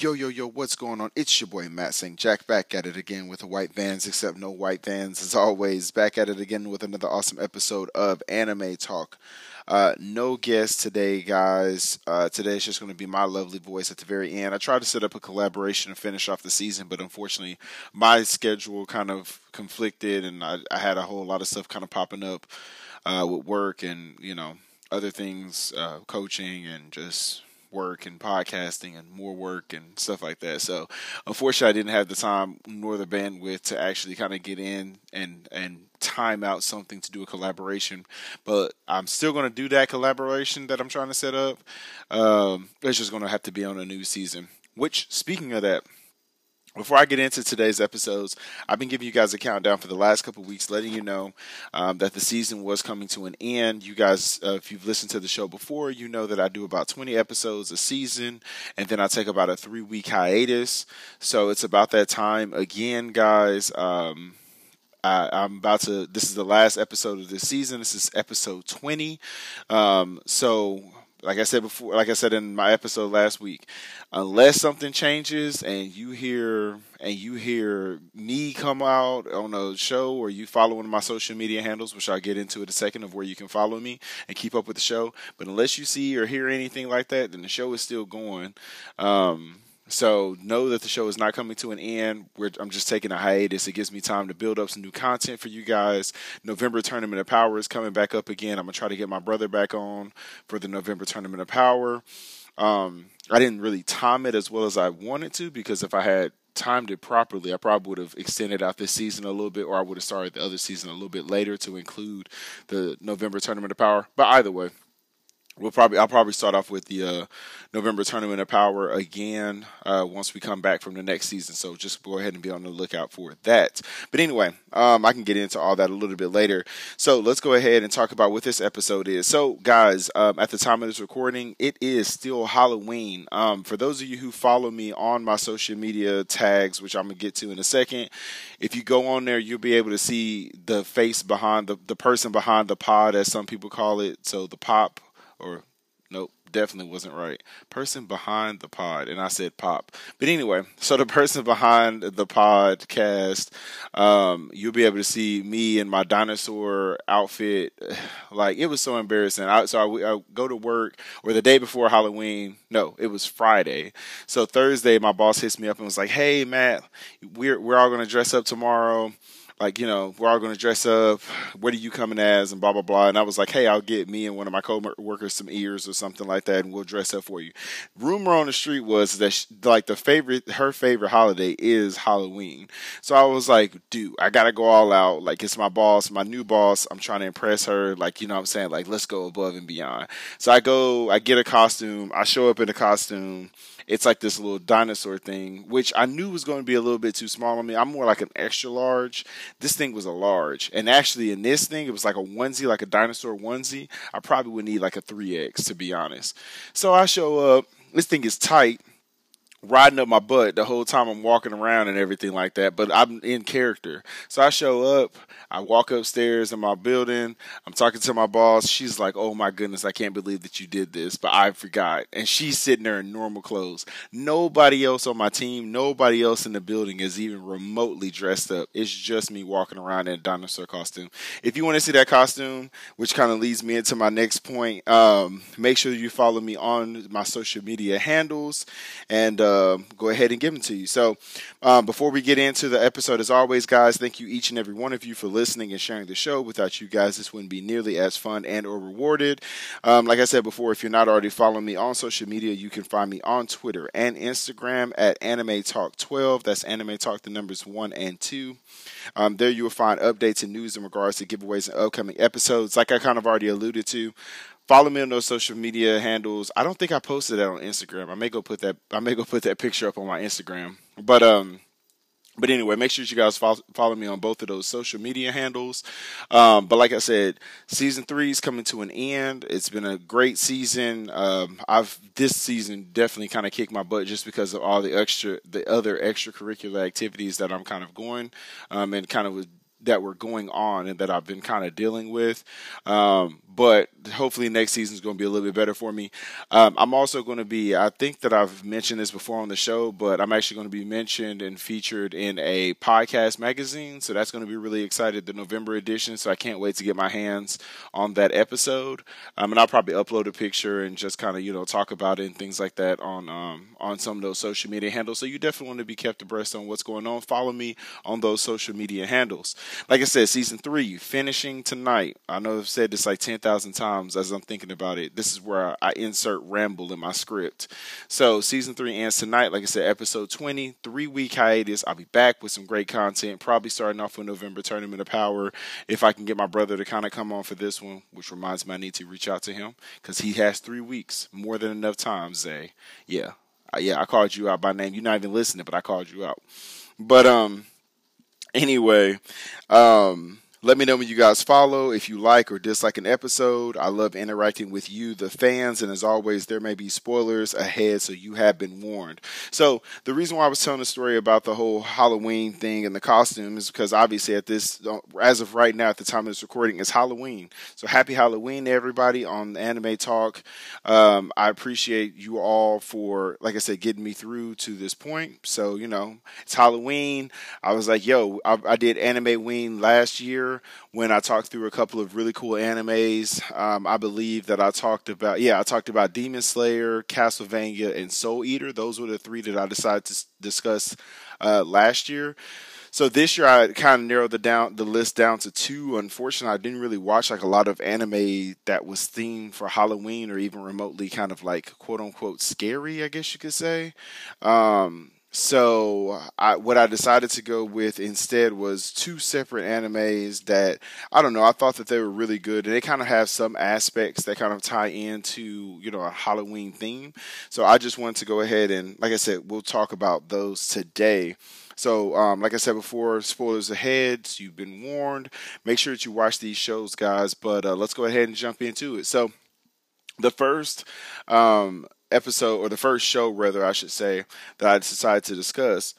Yo, yo, yo, what's going on? It's your boy Matt St. Jack back at it again with the white vans, except no white vans as always. Back at it again with another awesome episode of Anime Talk. Uh, no guest today, guys. Uh, today is just going to be my lovely voice at the very end. I tried to set up a collaboration to finish off the season, but unfortunately, my schedule kind of conflicted, and I, I had a whole lot of stuff kind of popping up uh, with work and you know other things, uh, coaching and just work and podcasting and more work and stuff like that. So unfortunately, I didn't have the time nor the bandwidth to actually kind of get in and and time out something to do a collaboration. But I'm still going to do that collaboration that I'm trying to set up. Um, it's just going to have to be on a new season. Which, speaking of that before I get into today's episodes, I've been giving you guys a countdown for the last couple weeks, letting you know um, that the season was coming to an end. You guys, uh, if you've listened to the show before, you know that I do about 20 episodes a season, and then I take about a three week hiatus. So it's about that time again, guys. Um, I, am about to. This is the last episode of this season. This is episode 20. Um, so like I said before, like I said in my episode last week, unless something changes and you hear and you hear me come out on a show or you follow one of my social media handles, which I'll get into in a second of where you can follow me and keep up with the show. But unless you see or hear anything like that, then the show is still going. Um, so know that the show is not coming to an end. We're, I'm just taking a hiatus. It gives me time to build up some new content for you guys. November Tournament of Power is coming back up again. I'm gonna try to get my brother back on for the November Tournament of Power. Um, I didn't really time it as well as I wanted to because if I had timed it properly, I probably would have extended out this season a little bit, or I would have started the other season a little bit later to include the November Tournament of Power. But either way, we'll probably I'll probably start off with the uh, November Tournament of Power again uh, once we come back from the next season. So just go ahead and be on the lookout for that. But anyway, um, I can get into all that a little bit later. So let's go ahead and talk about what this episode is. So guys, um, at the time of this recording, it is still Halloween. Um, for those of you who follow me on my social media tags, which I'm gonna get to in a second, if you go on there, you'll be able to see the face behind the the person behind the pod, as some people call it. So the pop or nope, definitely wasn't right. Person behind the pod, and I said pop. But anyway, so the person behind the podcast, um, you'll be able to see me in my dinosaur outfit. Like it was so embarrassing. I, so I, I go to work, or the day before Halloween. No, it was Friday. So Thursday, my boss hits me up and was like, "Hey, Matt, we're we're all gonna dress up tomorrow." Like, you know, we're all going to dress up. What are you coming as? And blah, blah, blah. And I was like, hey, I'll get me and one of my co-workers some ears or something like that, and we'll dress up for you. Rumor on the street was that, she, like, the favorite, her favorite holiday is Halloween. So I was like, dude, I got to go all out. Like, it's my boss, my new boss. I'm trying to impress her. Like, you know what I'm saying? Like, let's go above and beyond. So I go, I get a costume. I show up in a costume it's like this little dinosaur thing, which I knew was going to be a little bit too small on me. I'm more like an extra large. This thing was a large. And actually, in this thing, it was like a onesie, like a dinosaur onesie. I probably would need like a 3X, to be honest. So I show up. This thing is tight riding up my butt the whole time I'm walking around and everything like that, but I'm in character. So I show up, I walk upstairs in my building, I'm talking to my boss. She's like, Oh my goodness, I can't believe that you did this, but I forgot. And she's sitting there in normal clothes. Nobody else on my team, nobody else in the building is even remotely dressed up. It's just me walking around in a dinosaur costume. If you want to see that costume, which kind of leads me into my next point, um, make sure you follow me on my social media handles and uh, uh, go ahead and give them to you. So, um, before we get into the episode, as always, guys, thank you each and every one of you for listening and sharing the show. Without you guys, this wouldn't be nearly as fun and or rewarded. Um, like I said before, if you're not already following me on social media, you can find me on Twitter and Instagram at Anime Talk 12. That's Anime Talk the numbers one and two. Um, there you will find updates and news in regards to giveaways and upcoming episodes. Like I kind of already alluded to, follow me on those social media handles. I don't think I posted that on Instagram. I may go put that. I may go put that picture up on my Instagram. But um, but anyway, make sure you guys follow, follow me on both of those social media handles. Um, but like I said, season three is coming to an end. It's been a great season. Um, I've this season definitely kind of kicked my butt just because of all the extra, the other extracurricular activities that I'm kind of going, um, and kind of that were going on and that I've been kind of dealing with. Um, but hopefully next season is going to be a little bit better for me. Um, I'm also going to be, I think that I've mentioned this before on the show, but I'm actually going to be mentioned and featured in a podcast magazine. So that's going to be really excited, the November edition. So I can't wait to get my hands on that episode. Um, and I'll probably upload a picture and just kind of, you know, talk about it and things like that on, um, on some of those social media handles. So you definitely want to be kept abreast on what's going on. Follow me on those social media handles. Like I said, season three finishing tonight. I know I've said this like 10,000 times as I'm thinking about it. This is where I insert ramble in my script. So season three ends tonight. Like I said, episode 20, three week hiatus. I'll be back with some great content, probably starting off with November Tournament of Power. If I can get my brother to kind of come on for this one, which reminds me I need to reach out to him because he has three weeks, more than enough time, Zay. Yeah. Yeah, I called you out by name. You're not even listening, but I called you out. But um anyway, um let me know when you guys follow, if you like or dislike an episode. I love interacting with you, the fans, and as always, there may be spoilers ahead, so you have been warned. So, the reason why I was telling the story about the whole Halloween thing and the costume is because obviously, at this, as of right now, at the time of this recording, it's Halloween. So, happy Halloween everybody on Anime Talk. Um, I appreciate you all for, like I said, getting me through to this point. So, you know, it's Halloween. I was like, yo, I, I did Anime Ween last year when I talked through a couple of really cool animes. Um, I believe that I talked about, yeah, I talked about Demon Slayer, Castlevania, and Soul Eater. Those were the three that I decided to discuss uh, last year. So this year I kind of narrowed the down the list down to two. Unfortunately, I didn't really watch like a lot of anime that was themed for Halloween or even remotely kind of like quote unquote scary, I guess you could say. Um, so I, what I decided to go with instead was two separate animes that I don't know. I thought that they were really good, and they kind of have some aspects that kind of tie into you know a Halloween theme. So I just wanted to go ahead and, like I said, we'll talk about those today. So, um, like I said before, spoilers ahead. So you've been warned. Make sure that you watch these shows, guys. But uh, let's go ahead and jump into it. So, the first um, episode or the first show rather I should say that I decided to discuss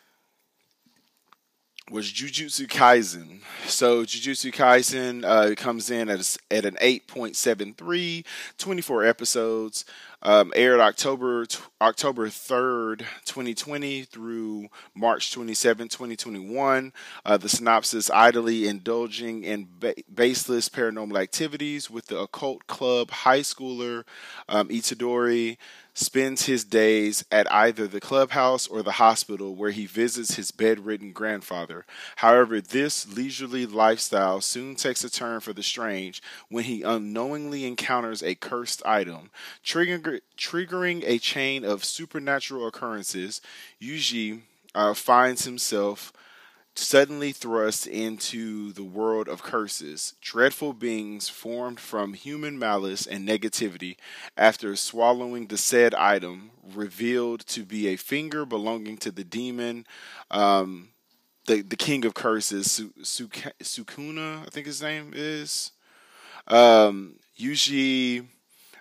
was Jujutsu Kaisen. So Jujutsu Kaisen uh, comes in at, a, at an 8.73, 24 episodes. Um, aired October October 3rd, 2020 through March 27, 2021. Uh, the synopsis idly indulging in ba- baseless paranormal activities with the occult club high schooler um, Itadori spends his days at either the clubhouse or the hospital where he visits his bedridden grandfather. However, this leisurely lifestyle soon takes a turn for the strange when he unknowingly encounters a cursed item, triggering, triggering a chain of supernatural occurrences. Yuji uh, finds himself suddenly thrust into the world of curses, dreadful beings formed from human malice and negativity, after swallowing the said item, revealed to be a finger belonging to the demon, um, the the king of curses, Su- Su- Sukuna, I think his name is. Um, Yuji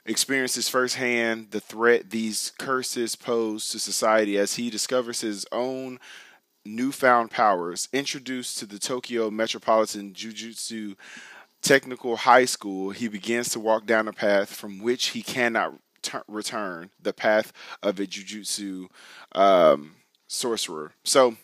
experiences firsthand the threat these curses pose to society as he discovers his own newfound powers introduced to the Tokyo Metropolitan Jujutsu Technical High School, he begins to walk down a path from which he cannot t- return the path of a jujutsu um, sorcerer. So,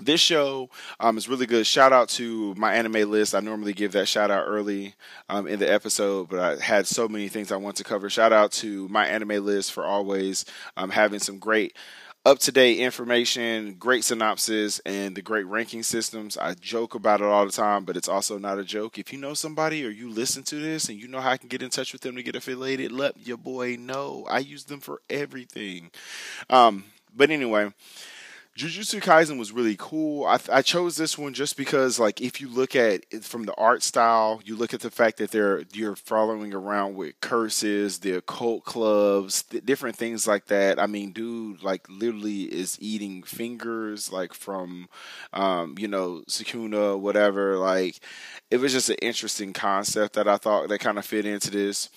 this show um, is really good. Shout out to MyAnimeList. I normally give that shout out early um, in the episode, but I had so many things I want to cover. Shout out to MyAnimeList for always um, having some great up to date information, great synopsis, and the great ranking systems. I joke about it all the time, but it's also not a joke. If you know somebody or you listen to this and you know how I can get in touch with them to get affiliated, let your boy know. I use them for everything. Um, but anyway, Jujutsu Kaisen was really cool. I, I, chose this one just because, like, if you look at it from the art style, you look at the fact that they're you're following around with curses, the occult clubs, different things like that. I mean, dude, like, literally is eating fingers, like from, um, you know, Sukuna, whatever. Like, it was just an interesting concept that I thought that kind of fit into this.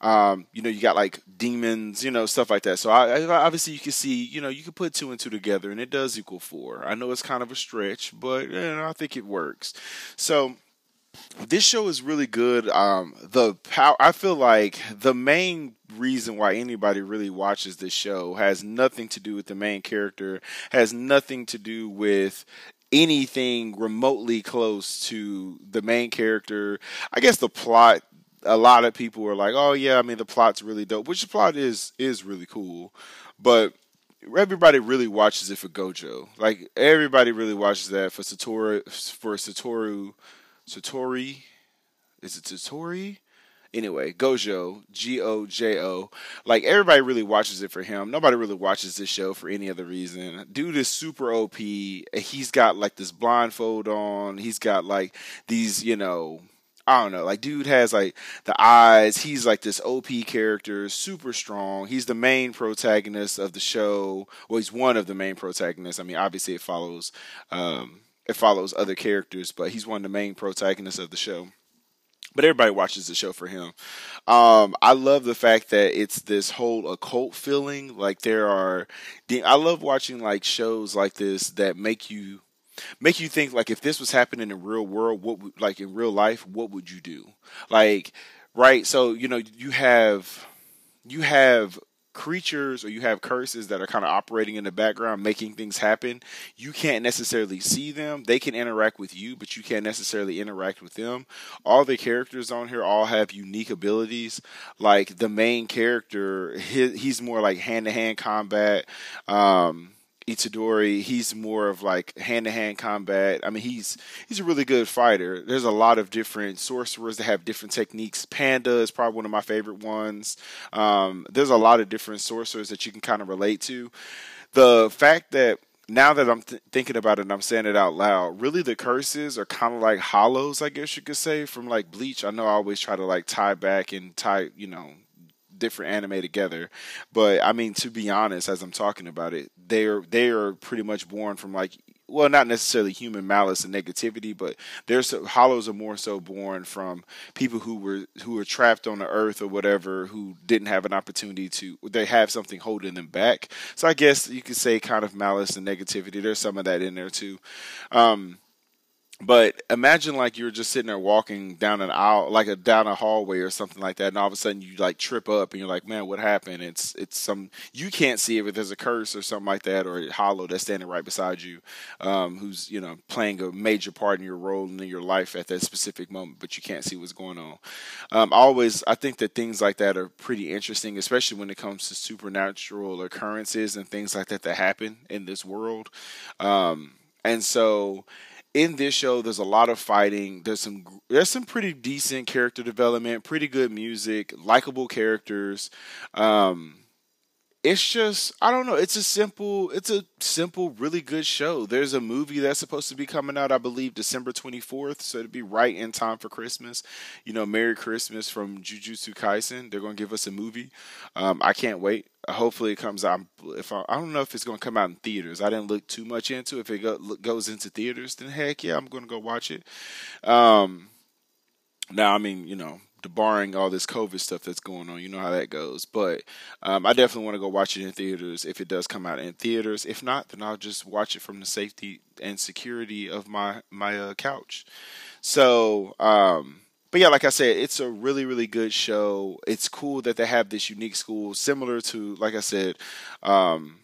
Um, you know, you got like demons, you know, stuff like that. So I, I, obviously you can see, you know, you can put two and two together, and it does equal four. I know it's kind of a stretch, but you know, I think it works. So this show is really good. Um, the power, I feel like the main reason why anybody really watches this show has nothing to do with the main character, has nothing to do with anything remotely close to the main character. I guess the plot a lot of people were like, "Oh yeah, I mean the plot's really dope," which the plot is is really cool, but everybody really watches it for Gojo. Like everybody really watches that for Satoru for Satoru Satori. Is it Satori? Anyway, Gojo, G O J O. Like everybody really watches it for him. Nobody really watches this show for any other reason. Dude is super OP. He's got like this blindfold on. He's got like these, you know, I don't know. Like, dude has like the eyes. He's like this OP character, super strong. He's the main protagonist of the show. Well, he's one of the main protagonists. I mean, obviously it follows, um, it follows other characters, but he's one of the main protagonists of the show. But everybody watches the show for him. Um, I love the fact that it's this whole occult feeling. Like there are, I love watching like shows like this that make you make you think like if this was happening in real world, what would, like in real life, what would you do? Like, right? So you know, you have you have creatures or you have curses that are kind of operating in the background making things happen you can't necessarily see them they can interact with you but you can't necessarily interact with them all the characters on here all have unique abilities like the main character he's more like hand-to-hand combat um Itadori, he's more of like hand to hand combat. I mean, he's he's a really good fighter. There's a lot of different sorcerers that have different techniques. Panda is probably one of my favorite ones. Um, there's a lot of different sorcerers that you can kind of relate to. The fact that now that I'm th- thinking about it and I'm saying it out loud, really the curses are kind of like hollows, I guess you could say, from like Bleach. I know I always try to like tie back and tie, you know, different anime together. But I mean, to be honest, as I'm talking about it, they're they are pretty much born from like well, not necessarily human malice and negativity, but there's hollows are more so born from people who were who were trapped on the earth or whatever, who didn't have an opportunity to. They have something holding them back. So I guess you could say kind of malice and negativity. There's some of that in there too. Um, but imagine like you're just sitting there walking down an aisle, like a down a hallway or something like that, and all of a sudden you like trip up and you're like, "Man, what happened?" It's it's some you can't see if there's a curse or something like that, or a hollow that's standing right beside you, um, who's you know playing a major part in your role in your life at that specific moment, but you can't see what's going on. Um, always, I think that things like that are pretty interesting, especially when it comes to supernatural occurrences and things like that that happen in this world. Um, and so in this show there's a lot of fighting. There's some there's some pretty decent character development pretty good music likable characters. Um, it's just I don't know. It's a simple, it's a simple, really good show. There's a movie that's supposed to be coming out, I believe, December 24th, so it'd be right in time for Christmas. You know, Merry Christmas from Jujutsu Kaisen. They're gonna give us a movie. Um, I can't wait. Hopefully, it comes out. If I, I, don't know if it's gonna come out in theaters. I didn't look too much into. If it go, goes into theaters, then heck yeah, I'm gonna go watch it. Um, now, I mean, you know, barring all this COVID stuff that's going on. You know how that goes. But um, I definitely want to go watch it in theaters if it does come out in theaters. If not, then I'll just watch it from the safety and security of my my uh, couch. So. Um, but yeah, like I said, it's a really, really good show. It's cool that they have this unique school, similar to, like I said, um,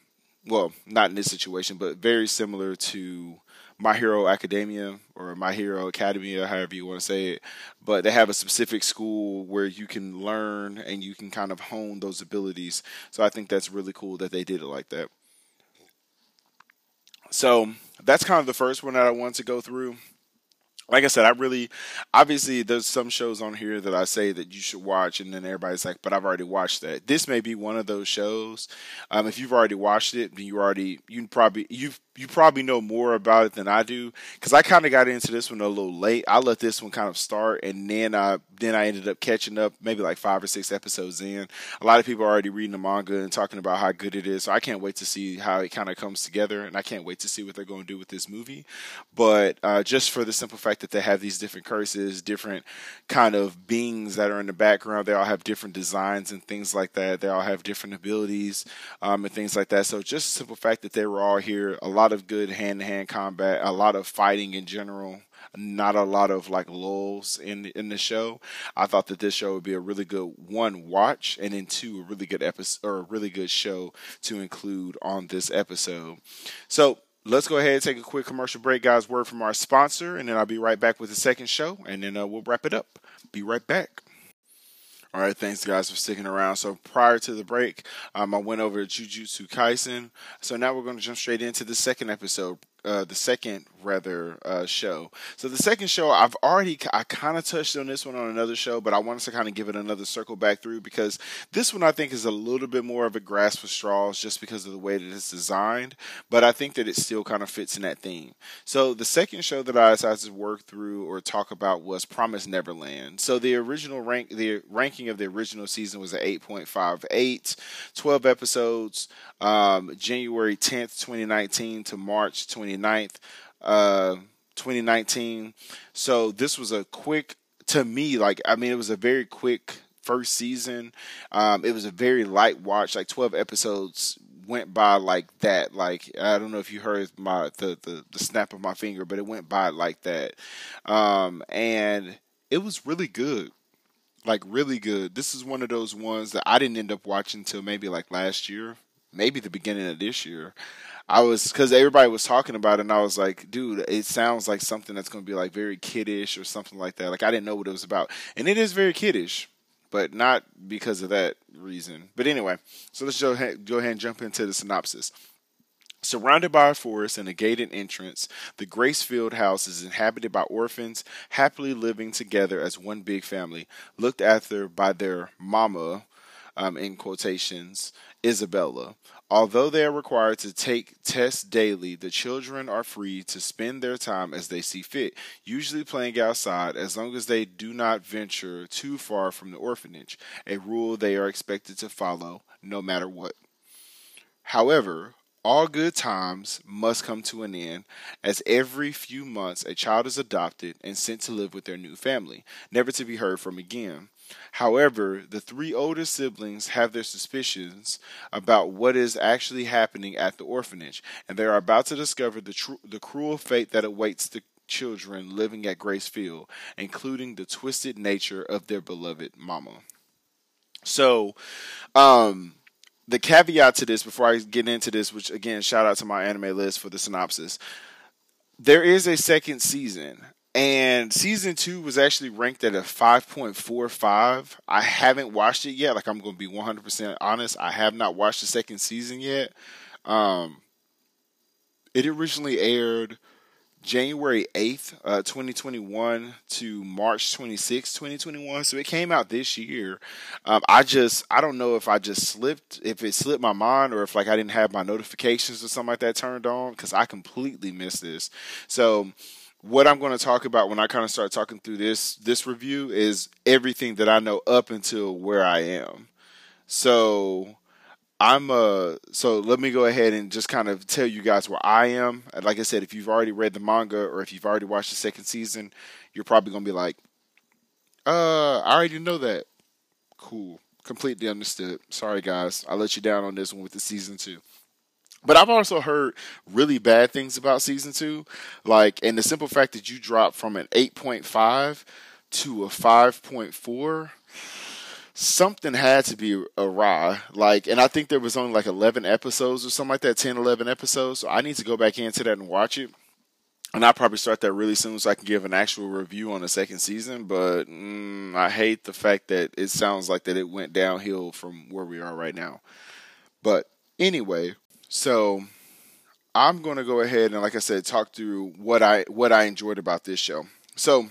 well, not in this situation, but very similar to my Hero Academia or My Hero Academia, however you want to say it. But they have a specific school where you can learn and you can kind of hone those abilities. So I think that's really cool that they did it like that. So that's kind of the first one that I want to go through like I said, I really, obviously, there's some shows on here that I say that you should watch, and then everybody's like, "But I've already watched that." This may be one of those shows. Um, if you've already watched it, then you already, you probably, you've you probably know more about it than I do because I kind of got into this one a little late. I let this one kind of start, and then I then I ended up catching up, maybe like five or six episodes in. A lot of people are already reading the manga and talking about how good it is, so I can't wait to see how it kind of comes together, and I can't wait to see what they're going to do with this movie. But uh, just for the simple fact that they have these different curses, different kind of beings that are in the background, they all have different designs and things like that. They all have different abilities um, and things like that. So just the simple fact that they were all here, a lot lot of good hand to hand combat, a lot of fighting in general, not a lot of like lulls in in the show. I thought that this show would be a really good one watch, and then two a really good episode or a really good show to include on this episode. So let's go ahead and take a quick commercial break, guys. Word from our sponsor, and then I'll be right back with the second show, and then uh, we'll wrap it up. Be right back. All right, thanks guys for sticking around. So prior to the break, um, I went over to Jujutsu Kaisen. So now we're going to jump straight into the second episode, uh, the second rather uh, show. So the second show, I've already I kind of touched on this one on another show, but I wanted to kind of give it another circle back through because this one I think is a little bit more of a grasp for straws just because of the way that it's designed. But I think that it still kind of fits in that theme. So the second show that I decided to work through or talk about was Promise Neverland. So the original rank, the ranking of the original season was at 8.58, 12 episodes, um, January 10th, 2019 to March 29th. Uh, 2019. So this was a quick to me like I mean it was a very quick first season. Um, it was a very light watch, like 12 episodes went by like that. Like I don't know if you heard my the the, the snap of my finger, but it went by like that. Um, and it was really good. Like really good. This is one of those ones that I didn't end up watching till maybe like last year, maybe the beginning of this year. I was because everybody was talking about it, and I was like, dude, it sounds like something that's going to be like very kiddish or something like that. Like I didn't know what it was about, and it is very kiddish, but not because of that reason. But anyway, so let's go ahead, go ahead and jump into the synopsis. Surrounded by a forest and a gated entrance, the Gracefield house is inhabited by orphans, happily living together as one big family, looked after by their mama, um, in quotations, Isabella. Although they are required to take tests daily, the children are free to spend their time as they see fit, usually playing outside as long as they do not venture too far from the orphanage, a rule they are expected to follow no matter what. However, all good times must come to an end, as every few months a child is adopted and sent to live with their new family, never to be heard from again. However, the three older siblings have their suspicions about what is actually happening at the orphanage, and they are about to discover the, tr- the cruel fate that awaits the children living at Gracefield, including the twisted nature of their beloved mama. So, um, the caveat to this before I get into this, which again, shout out to MyAnimeList for the synopsis. There is a second season and season two was actually ranked at a 5.45 i haven't watched it yet. Like i'm gonna be 100% honest. I have not watched the second season yet. Um, it originally aired january 8th uh, 2021 to march 26 2021 so it came out this year. Um, i just i don't know if i just slipped if it slipped my mind or if like i didn't have my notifications or something like that turned on because i completely missed this. So what I'm going to talk about when I kind of start talking through this this review is everything that I know up until where I am. So I'm uh so let me go ahead and just kind of tell you guys where I am. Like I said, if you've already read the manga or if you've already watched the second season, you're probably gonna be like, uh, I already know that. Cool. Completely understood. Sorry guys. I let you down on this one with the season two. But I've also heard really bad things about season two, like, and the simple fact that you dropped from an 8.5 to a 5.4, something had to be awry. Like, and I think there was only like 11 episodes or something like that, 10, 11 episodes. So I need to go back into that and watch it. And I'll probably start that really soon so I can give an actual review on the second season. But mm, I hate the fact that it sounds like that it went downhill from where we are right now. But anyway, so I'm going to go ahead and, like I said, talk through what I what I enjoyed about this show. So,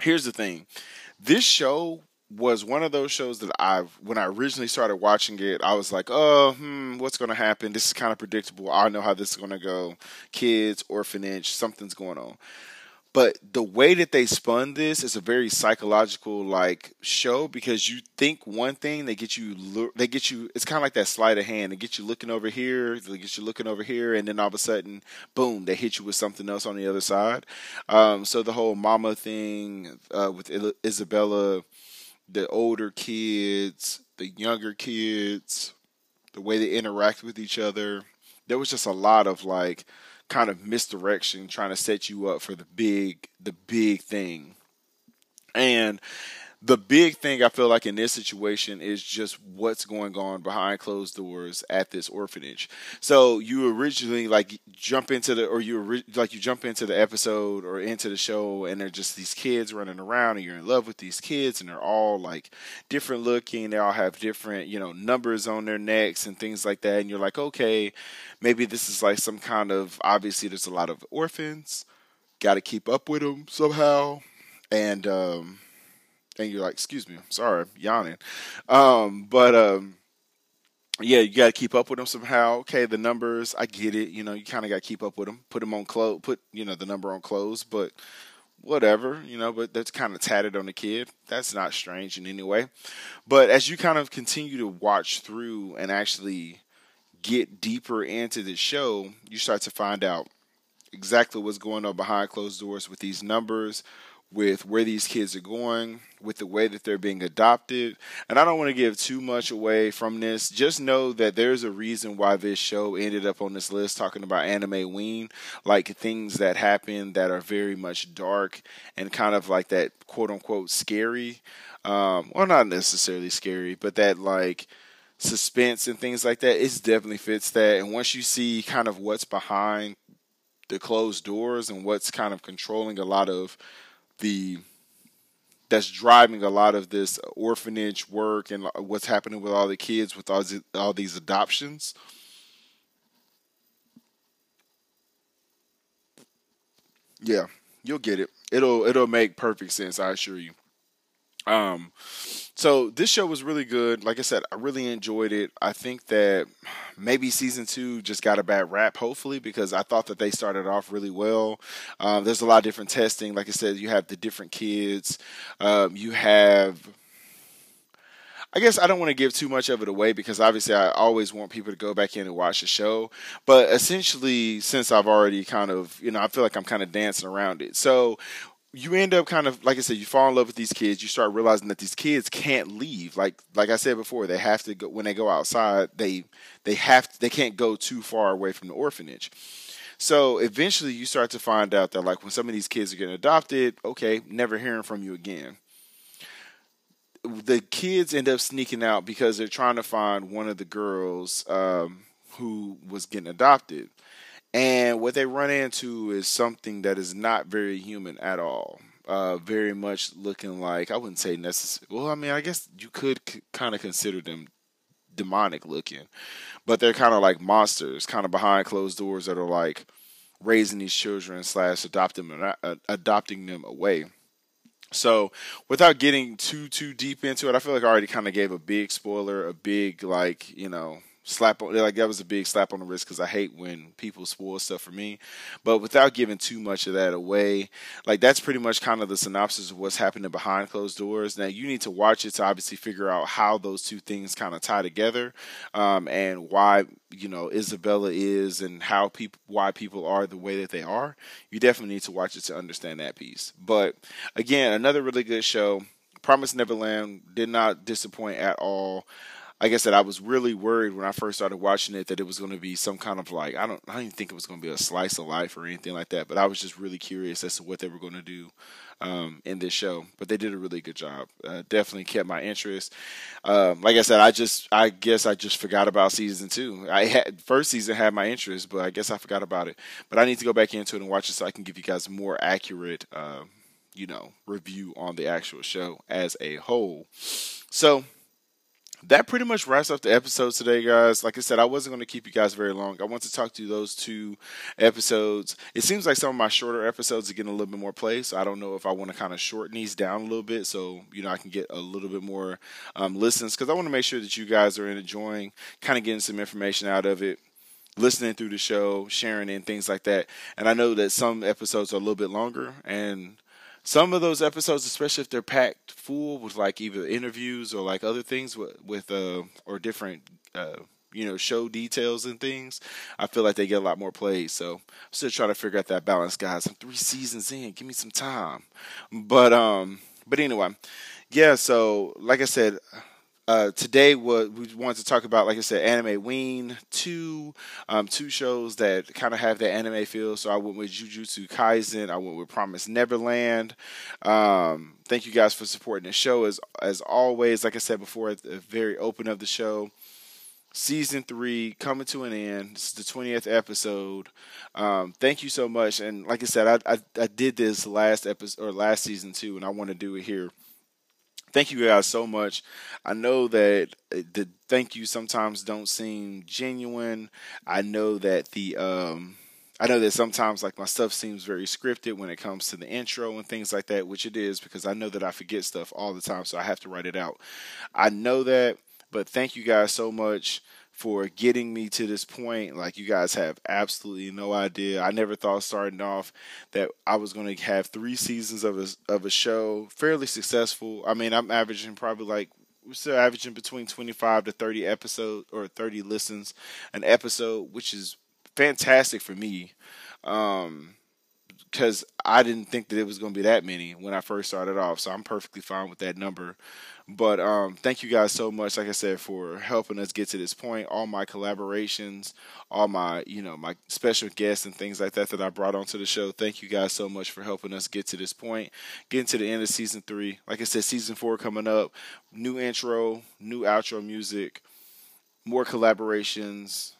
here's the thing: this show was one of those shows that I've when I originally started watching it, I was like, oh, hmm, what's going to happen? This is kind of predictable. I know how this is going to go. Kids, orphanage, something's going on but the way that they spun this is a very psychological like show because you think one thing they get you they get you it's kind of like that sleight of hand. They get you looking over here they get you looking over here and then all of a sudden boom they hit you with something else on the other side. Um, so the whole mama thing uh, with isabella the older kids the younger kids the way they interact with each other there was just a lot of like kind of misdirection trying to set you up for the big the big thing. And the big thing I feel like in this situation is just what's going on behind closed doors at this orphanage. So you originally like jump into the or you like you jump into the episode or into the show and they're just these kids running around and you're in love with these kids and they're all like different looking. They all have different you know numbers on their necks and things like that. And you're like, okay, maybe this is like some kind of obviously there's a lot of orphans. Got to keep up with them somehow, and um, and you're like, excuse me, I'm sorry, I'm yawning. Um, but um, yeah, you got to keep up with them somehow. Okay, the numbers, I get it. You know, you kind of got to keep up with them. Put them on clothes, put you know the number on clothes, but whatever, you know. But that's kind of tatted on the kid. That's not strange in any way. But as you kind of continue to watch through and actually get deeper into the show, you start to find out exactly what's going on behind closed doors with these numbers, with where these kids are going, with the way that they're being adopted. And I don't want to give too much away from this. Just know that there's a reason why this show ended up on this list talking about anime ween, like things that happen that are very much dark and kind of like that quote unquote scary. Um, well, not necessarily scary, but that like suspense and things like that. It definitely fits that. And once you see kind of what's behind the closed doors and what's kind of controlling a lot of the that's driving a lot of this orphanage work and what's happening with all the kids with all these, all these adoptions. Yeah, you'll get it. It'll it'll make perfect sense, I assure you. Um so this show was really good. Like I said, I really enjoyed it. I think that maybe season two just got a bad rap, hopefully, because I thought that they started off really well. Um, there's a lot of different testing. Like I said, you have the different kids. Um, you have. I guess I don't want to give too much of it away because obviously I always want people to go back in and watch the show. But essentially, since I've already kind of, you know, I feel like I'm kind of dancing around it. So you end up kind of like I said, you fall in love with these kids. You start realizing that these kids can't leave. Like like I said before, they have to go when they go outside. They they have to, they can't go too far away from the orphanage. So eventually, you start to find out that like when some of these kids are getting adopted, okay, never hearing from you again. The kids end up sneaking out because they're trying to find one of the girls um, who was getting adopted and what they run into is something that is not very human at all. Uh, very much looking like I wouldn't say necessary. Well, I mean, I guess you could c- kind of consider them demonic looking, but they're kind of like monsters, kind of behind closed doors that are like raising these children slash adopting them, uh, adopting them away. So, without getting too too deep into it, I feel like I already kind of gave a big spoiler, a big like you know slap on like that was a big slap on the wrist because I hate when people spoil stuff for me. But without giving too much of that away, like that's pretty much kind of the synopsis of what's happening behind closed doors. Now you need to watch it to obviously figure out how those two things kind of tie together, um, and why you know Isabella is and how people why people are the way that they are. You definitely need to watch it to understand that piece. But again, another really good show. Promise Neverland did not disappoint at all like I said, I was really worried when I first started watching it that it was going to be some kind of like I don't I didn't think it was going to be a slice of life or anything like that. But I was just really curious as to what they were going to do um, in this show. But they did a really good job. Uh, definitely kept my interest. Um, like I said, I just I guess I just forgot about season two. I had first season had my interest, but I guess I forgot about it. But I need to go back into it and watch it so I can give you guys more accurate. Uh, you know, review on the actual show as a whole. So, that pretty much wraps up the episode today, guys. Like I said, I wasn't going to keep you guys very long. I want to talk to those two episodes. It seems like some of my shorter episodes are getting a little bit more play, so I don't know if I want to kind of shorten these down a little bit so you know I can get a little bit more um, listens because I want to make sure that you guys are enjoying, kind of getting some information out of it listening through the show, sharing and things like that. And I know that some episodes are a little bit longer and some of those episodes, especially if they're packed full with like either interviews or like other things with, with uh or different uh you know show details and things, I feel like they get a lot more plays. So I'm still trying to figure out that balance, guys. I'm three seasons in. Give me some time. But um, but anyway, yeah. So like I said, uh, today, what we wanted to talk about, like I said, Anime Ween, two, um, two shows that kind of have that anime feel. So I went with Jujutsu Kaisen, I went with Promise Neverland. Um, thank you guys for supporting the show as as always. Like I said before, at the very open of the show, season three coming to an end. This is the twentieth episode. Um, thank you so much. And like I said, I, I I did this last episode or last season too, and I want to do it here thank you guys so much. I know that uh, the thank you sometimes don't seem genuine. I know that the um I know that sometimes like my stuff seems very scripted when it comes to the intro and things like that, which it is because I know that I forget stuff all the time, so I have to write it out. I know that, but thank you guys so much for getting me to this point. Like you guys have absolutely no idea. I never thought starting off that I was going to have three seasons of a of a show, fairly successful. I mean, I'm averaging probably like we're still averaging between 25 to 30 episodes or 30 listens an episode, which is fantastic for me. Um, because I didn't think that it was going to be that many when I first started off. So I'm perfectly fine with that number. But um, thank you guys so much, like I said, for helping us get to this point. All my collaborations, all my you know my special guests and things like that that I brought onto the show. Thank you guys so much for helping us get to this point, getting to the end of season three. Like I said, season four coming up. New intro, new outro music, more collaborations,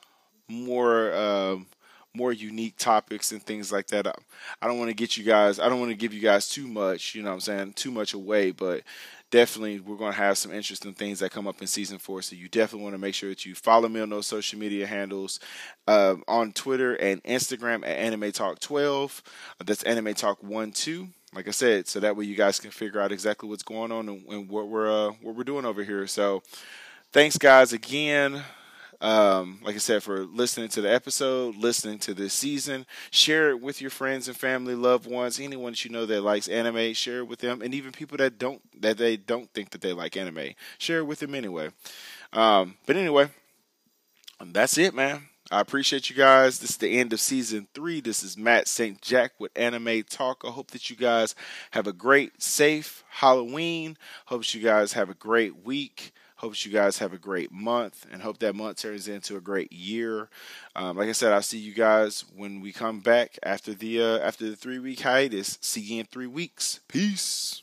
more. Um, more unique topics and things like that. I don't want to get you guys, I don't want to give you guys too much, you know what I'm saying, too much away, but definitely we're going to have some interesting things that come up in season four. So you definitely want to make sure that you follow me on those social media handles uh, on Twitter and Instagram at Anime Talk 12. That's Anime Talk 1 2 like I said, so that way you guys can figure out exactly what's going on and, and what we're uh, what we're doing over here. So, thanks guys again. Um, like I said, for listening to the episode, listening to this season. Share it with your friends and family, loved ones, anyone that you know that likes anime. Share it with them, and even people that don't that they don't think that they like anime. Share it with them anyway. Um, but anyway, that's it, man. I appreciate you guys. This is the end of season three. This is Matt St. Jack with Anime Talk. I hope that you guys have a great, safe Halloween. Hope you guys have a great week. Hopes you guys have a great month and hope that month turns into a great year. Um, like I said, I'll see you guys when we come back after the uh, after the three week hiatus. See you in three weeks. Peace.